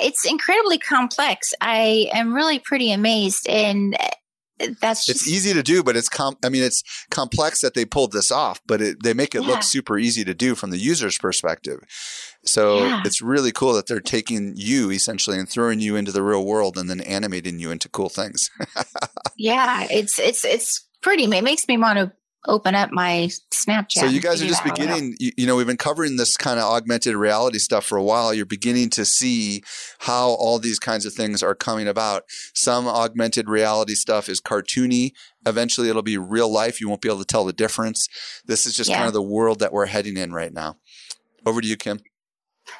It's incredibly complex. I am really pretty amazed. And uh, that's just, it's easy to do, but it's com- I mean, it's complex that they pulled this off, but it, they make it yeah. look super easy to do from the user's perspective. So yeah. it's really cool that they're taking you essentially and throwing you into the real world and then animating you into cool things. yeah, it's it's it's pretty. It makes me want to open up my Snapchat. So you guys are just beginning, you, you, know, we've been covering this kind of augmented reality stuff for a while. You're beginning to see how all these kinds of things are coming about. Some augmented reality stuff is cartoony. Eventually it'll be real life. You won't be able to tell the difference. This is just yeah. kind of the world that we're heading in right now. Over to you, Kim.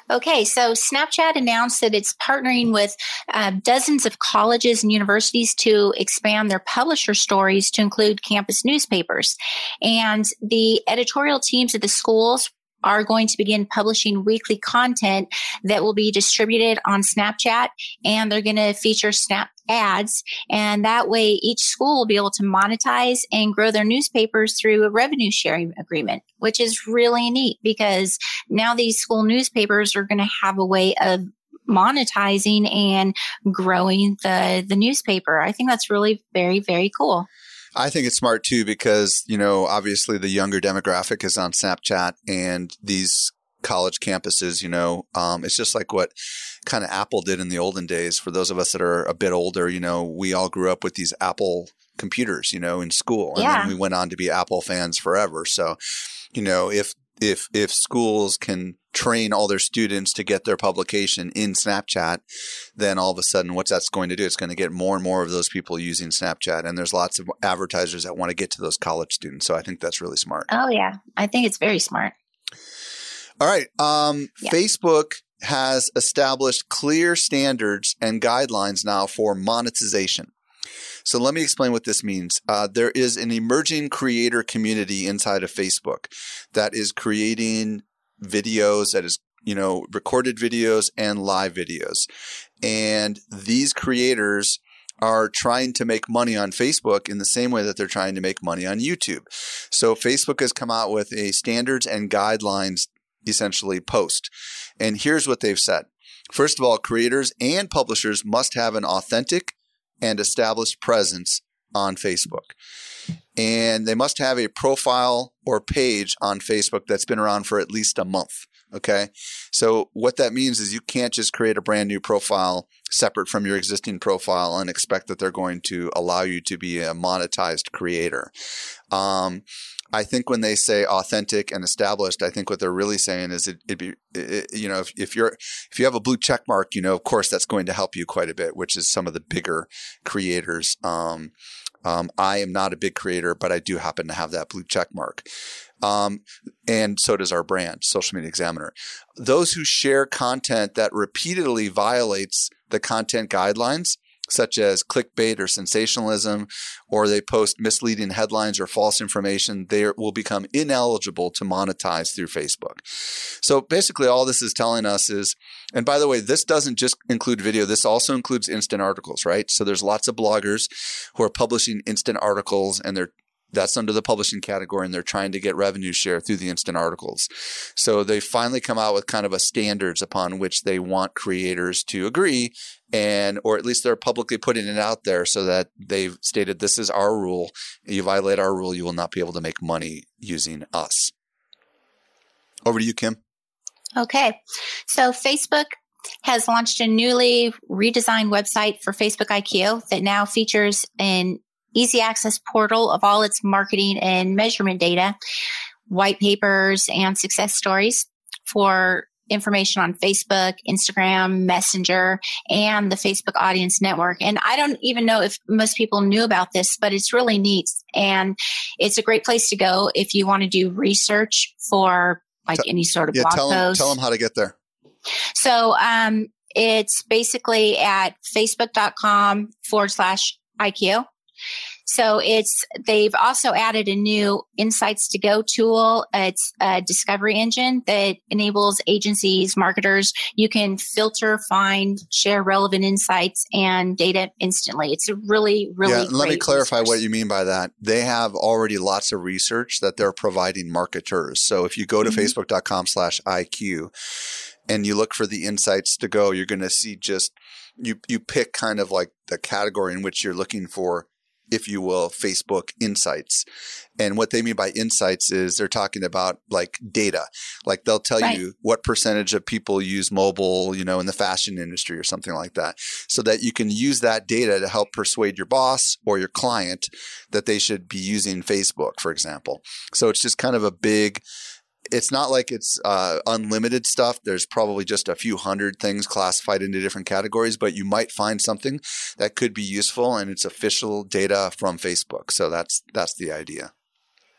Okay, so Snapchat announced that it's partnering with uh, dozens of colleges and universities to expand their publisher stories to include campus newspapers. And the editorial teams at the schools are going to begin publishing weekly content that will be distributed on Snapchat and they're going to feature Snap ads. And that way each school will be able to monetize and grow their newspapers through a revenue sharing agreement, which is really neat because now these school newspapers are going to have a way of monetizing and growing the the newspaper. I think that's really very very cool. I think it's smart too because, you know, obviously the younger demographic is on Snapchat and these college campuses, you know, um, it's just like what kind of Apple did in the olden days. For those of us that are a bit older, you know, we all grew up with these Apple computers, you know, in school. And yeah. then we went on to be Apple fans forever. So, you know, if if if schools can train all their students to get their publication in Snapchat, then all of a sudden, what's that's going to do? It's going to get more and more of those people using Snapchat, and there's lots of advertisers that want to get to those college students. So I think that's really smart. Oh yeah, I think it's very smart. All right, um, yeah. Facebook has established clear standards and guidelines now for monetization. So let me explain what this means. Uh, there is an emerging creator community inside of Facebook that is creating videos, that is, you know, recorded videos and live videos. And these creators are trying to make money on Facebook in the same way that they're trying to make money on YouTube. So Facebook has come out with a standards and guidelines essentially post. And here's what they've said. First of all, creators and publishers must have an authentic, and established presence on Facebook. And they must have a profile or page on Facebook that's been around for at least a month. Okay. So what that means is you can't just create a brand new profile separate from your existing profile and expect that they're going to allow you to be a monetized creator. Um, I think when they say authentic and established, I think what they're really saying is it, would be, it, you know, if, if, you're, if you have a blue check mark, you know, of course that's going to help you quite a bit, which is some of the bigger creators. Um, um, I am not a big creator, but I do happen to have that blue check mark. Um, and so does our brand, Social Media Examiner. Those who share content that repeatedly violates the content guidelines such as clickbait or sensationalism, or they post misleading headlines or false information, they will become ineligible to monetize through Facebook. So basically, all this is telling us is, and by the way, this doesn't just include video, this also includes instant articles, right? So there's lots of bloggers who are publishing instant articles and they're that's under the publishing category and they're trying to get revenue share through the instant articles. So they finally come out with kind of a standards upon which they want creators to agree and or at least they're publicly putting it out there so that they've stated this is our rule. You violate our rule, you will not be able to make money using us. Over to you, Kim. Okay. So Facebook has launched a newly redesigned website for Facebook IQ that now features an easy access portal of all its marketing and measurement data, white papers, and success stories for information on Facebook, Instagram, Messenger, and the Facebook Audience Network. And I don't even know if most people knew about this, but it's really neat. And it's a great place to go if you want to do research for like T- any sort of yeah, blog tell post. Them, tell them how to get there. So um, it's basically at facebook.com forward slash IQ. So it's, they've also added a new insights to go tool. It's a discovery engine that enables agencies, marketers, you can filter, find, share relevant insights and data instantly. It's a really, really Yeah, let me clarify resource. what you mean by that. They have already lots of research that they're providing marketers. So if you go to mm-hmm. facebook.com slash IQ, and you look for the insights to go, you're going to see just you you pick kind of like the category in which you're looking for if you will, Facebook insights. And what they mean by insights is they're talking about like data. Like they'll tell right. you what percentage of people use mobile, you know, in the fashion industry or something like that. So that you can use that data to help persuade your boss or your client that they should be using Facebook, for example. So it's just kind of a big it's not like it's uh, unlimited stuff. There's probably just a few hundred things classified into different categories, but you might find something that could be useful, and it's official data from Facebook. So that's that's the idea.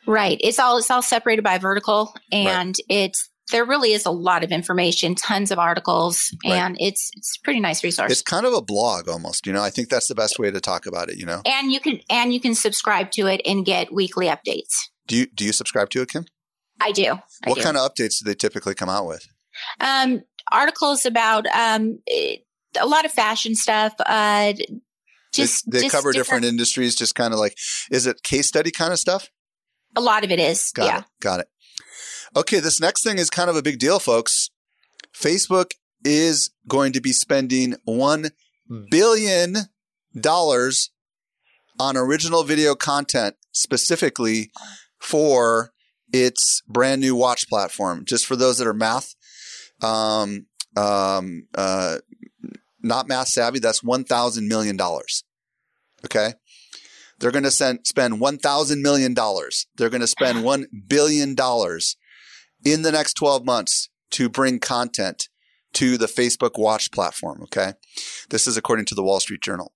Right. It's all it's all separated by vertical, and right. it's there really is a lot of information, tons of articles, right. and it's it's a pretty nice resource. It's kind of a blog almost, you know. I think that's the best way to talk about it, you know. And you can and you can subscribe to it and get weekly updates. Do you do you subscribe to it, Kim? I do. I what do. kind of updates do they typically come out with? Um, articles about um, a lot of fashion stuff. Uh, just they, they just cover different, different, industries. Just kind of like, is it case study kind of stuff? A lot of it is. Got yeah. It, got it. Okay, this next thing is kind of a big deal, folks. Facebook is going to be spending one billion dollars on original video content specifically for its brand new watch platform. Just for those that are math, um, um, uh, not math savvy, that's one thousand million dollars. Okay, they're going to spend one thousand million dollars. They're going to spend one billion dollars in the next twelve months to bring content to the Facebook Watch platform. Okay. This is according to the Wall Street Journal.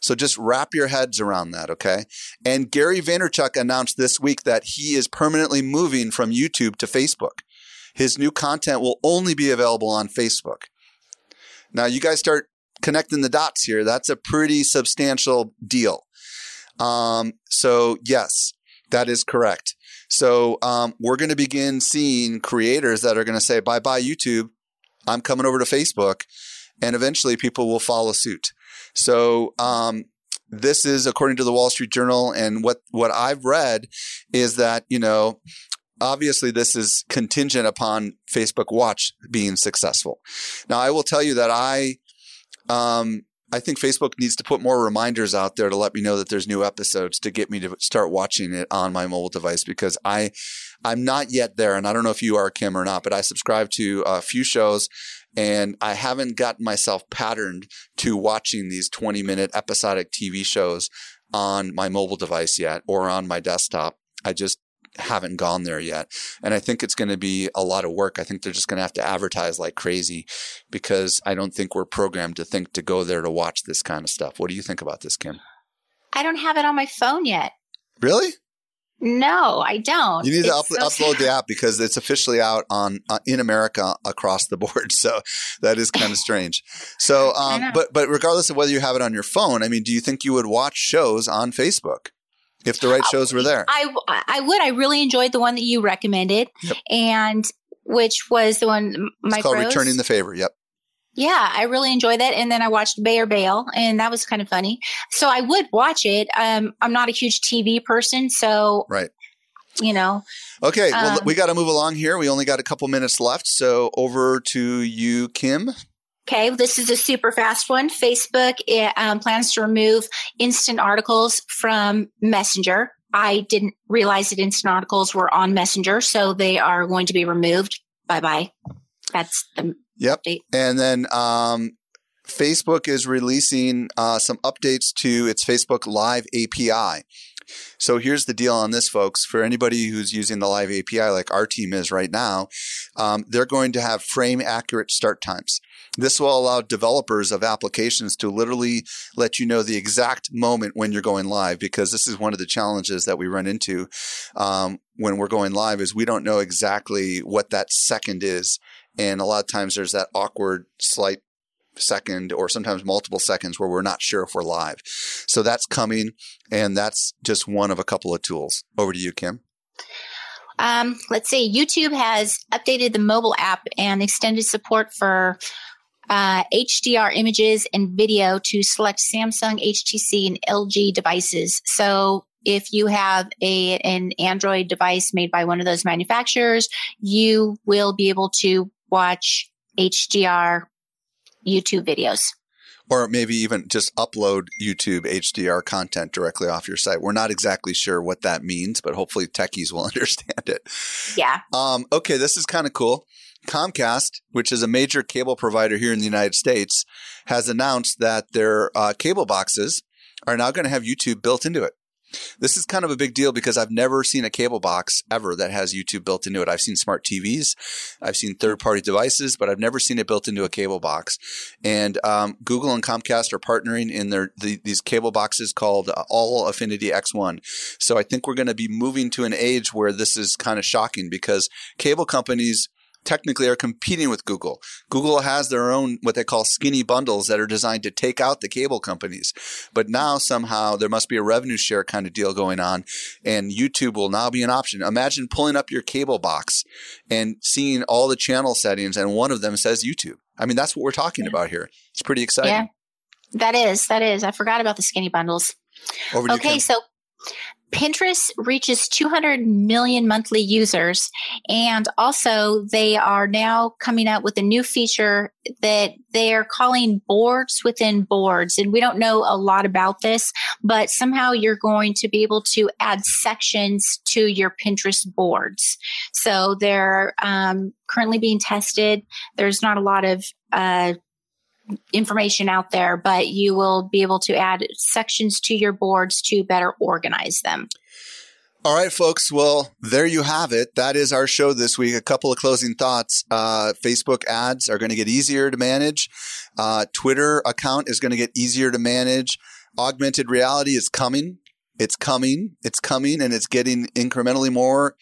So just wrap your heads around that. Okay. And Gary Vaynerchuk announced this week that he is permanently moving from YouTube to Facebook. His new content will only be available on Facebook. Now you guys start connecting the dots here. That's a pretty substantial deal. Um, so yes, that is correct. So um, we're going to begin seeing creators that are going to say, bye bye, YouTube. I'm coming over to Facebook, and eventually people will follow suit. So, um, this is according to the Wall Street Journal, and what what I've read is that you know obviously this is contingent upon Facebook Watch being successful. Now, I will tell you that I, um, I think Facebook needs to put more reminders out there to let me know that there's new episodes to get me to start watching it on my mobile device because I, I'm not yet there. And I don't know if you are, Kim, or not, but I subscribe to a few shows and I haven't gotten myself patterned to watching these 20 minute episodic TV shows on my mobile device yet or on my desktop. I just haven't gone there yet. And I think it's going to be a lot of work. I think they're just going to have to advertise like crazy because I don't think we're programmed to think to go there to watch this kind of stuff. What do you think about this, Kim? I don't have it on my phone yet. Really? No, I don't. You need it's to up- so upload the app because it's officially out on uh, in America across the board. So that is kind of strange. So, um, but but regardless of whether you have it on your phone, I mean, do you think you would watch shows on Facebook if the right uh, shows were there? I I would. I really enjoyed the one that you recommended, yep. and which was the one my it's called Returning the Favor. Yep. Yeah, I really enjoyed that. And then I watched Bae or Bail, and that was kind of funny. So I would watch it. Um, I'm not a huge TV person, so right. You know. Okay, well, um, we got to move along here. We only got a couple minutes left, so over to you, Kim. Okay, this is a super fast one. Facebook it, um, plans to remove instant articles from Messenger. I didn't realize that instant articles were on Messenger, so they are going to be removed. Bye bye. That's the Yep. Update. And then um, Facebook is releasing uh, some updates to its Facebook Live API. So here's the deal on this, folks. For anybody who's using the Live API, like our team is right now, um, they're going to have frame accurate start times. This will allow developers of applications to literally let you know the exact moment when you're going live, because this is one of the challenges that we run into um, when we're going live is we don't know exactly what that second is and a lot of times there's that awkward, slight second or sometimes multiple seconds where we're not sure if we're live. So that's coming, and that's just one of a couple of tools. Over to you, Kim. Um, let's see. YouTube has updated the mobile app and extended support for uh, HDR images and video to select Samsung, HTC, and LG devices. So if you have a an Android device made by one of those manufacturers, you will be able to watch HDR YouTube videos. or maybe even just upload YouTube HDR content directly off your site. We're not exactly sure what that means, but hopefully techies will understand it. Yeah. Um, okay, this is kind of cool. Comcast, which is a major cable provider here in the United States, has announced that their uh, cable boxes are now going to have YouTube built into it. This is kind of a big deal because I've never seen a cable box ever that has YouTube built into it. I've seen smart TVs, I've seen third party devices, but I've never seen it built into a cable box. And um, Google and Comcast are partnering in their the, these cable boxes called uh, All Xfinity X1. So I think we're going to be moving to an age where this is kind of shocking because cable companies technically are competing with Google. Google has their own what they call skinny bundles that are designed to take out the cable companies. But now somehow there must be a revenue share kind of deal going on and YouTube will now be an option. Imagine pulling up your cable box and seeing all the channel settings and one of them says YouTube. I mean, that's what we're talking yeah. about here. It's pretty exciting. Yeah. That is, that is. I forgot about the skinny bundles. okay, so Pinterest reaches 200 million monthly users. And also, they are now coming out with a new feature that they are calling boards within boards. And we don't know a lot about this, but somehow you're going to be able to add sections to your Pinterest boards. So they're um, currently being tested. There's not a lot of uh, information out there, but you will be able to add sections to your boards to better organize them. All right, folks. Well, there you have it. That is our show this week. A couple of closing thoughts. Uh, Facebook ads are going to get easier to manage. Uh, Twitter account is going to get easier to manage. Augmented reality is coming. It's coming. It's coming and it's getting incrementally more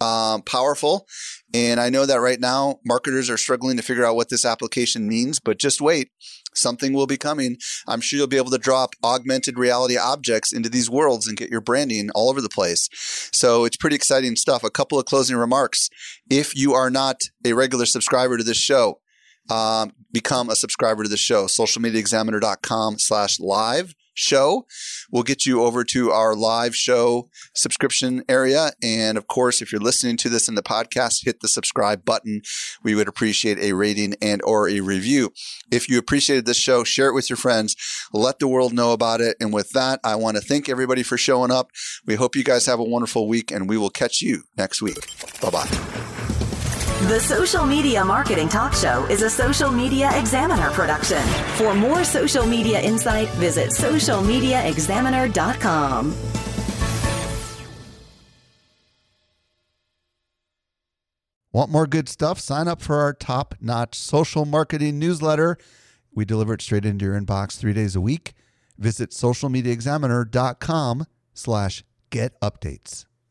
um, powerful. And I know that right now marketers are struggling to figure out what this application means, but just wait. Something will be coming. I'm sure you'll be able to drop augmented reality objects into these worlds and get your branding all over the place. So it's pretty exciting stuff. A couple of closing remarks. If you are not a regular subscriber to this show, um, become a subscriber to the show. Socialmediaexaminer.com slash live show. We'll get you over to our live show subscription area. And of course, if you're listening to this in the podcast, hit the subscribe button. We would appreciate a rating and or a review. If you appreciated this show, share it with your friends. Let the world know about it. And with that, I want to thank everybody for showing up. We hope you guys have a wonderful week and we will catch you next week. Bye bye. The Social Media Marketing Talk Show is a Social Media Examiner production. For more social media insight, visit socialmediaexaminer.com. Want more good stuff? Sign up for our top notch social marketing newsletter. We deliver it straight into your inbox three days a week. Visit socialmediaexaminer.com slash get updates.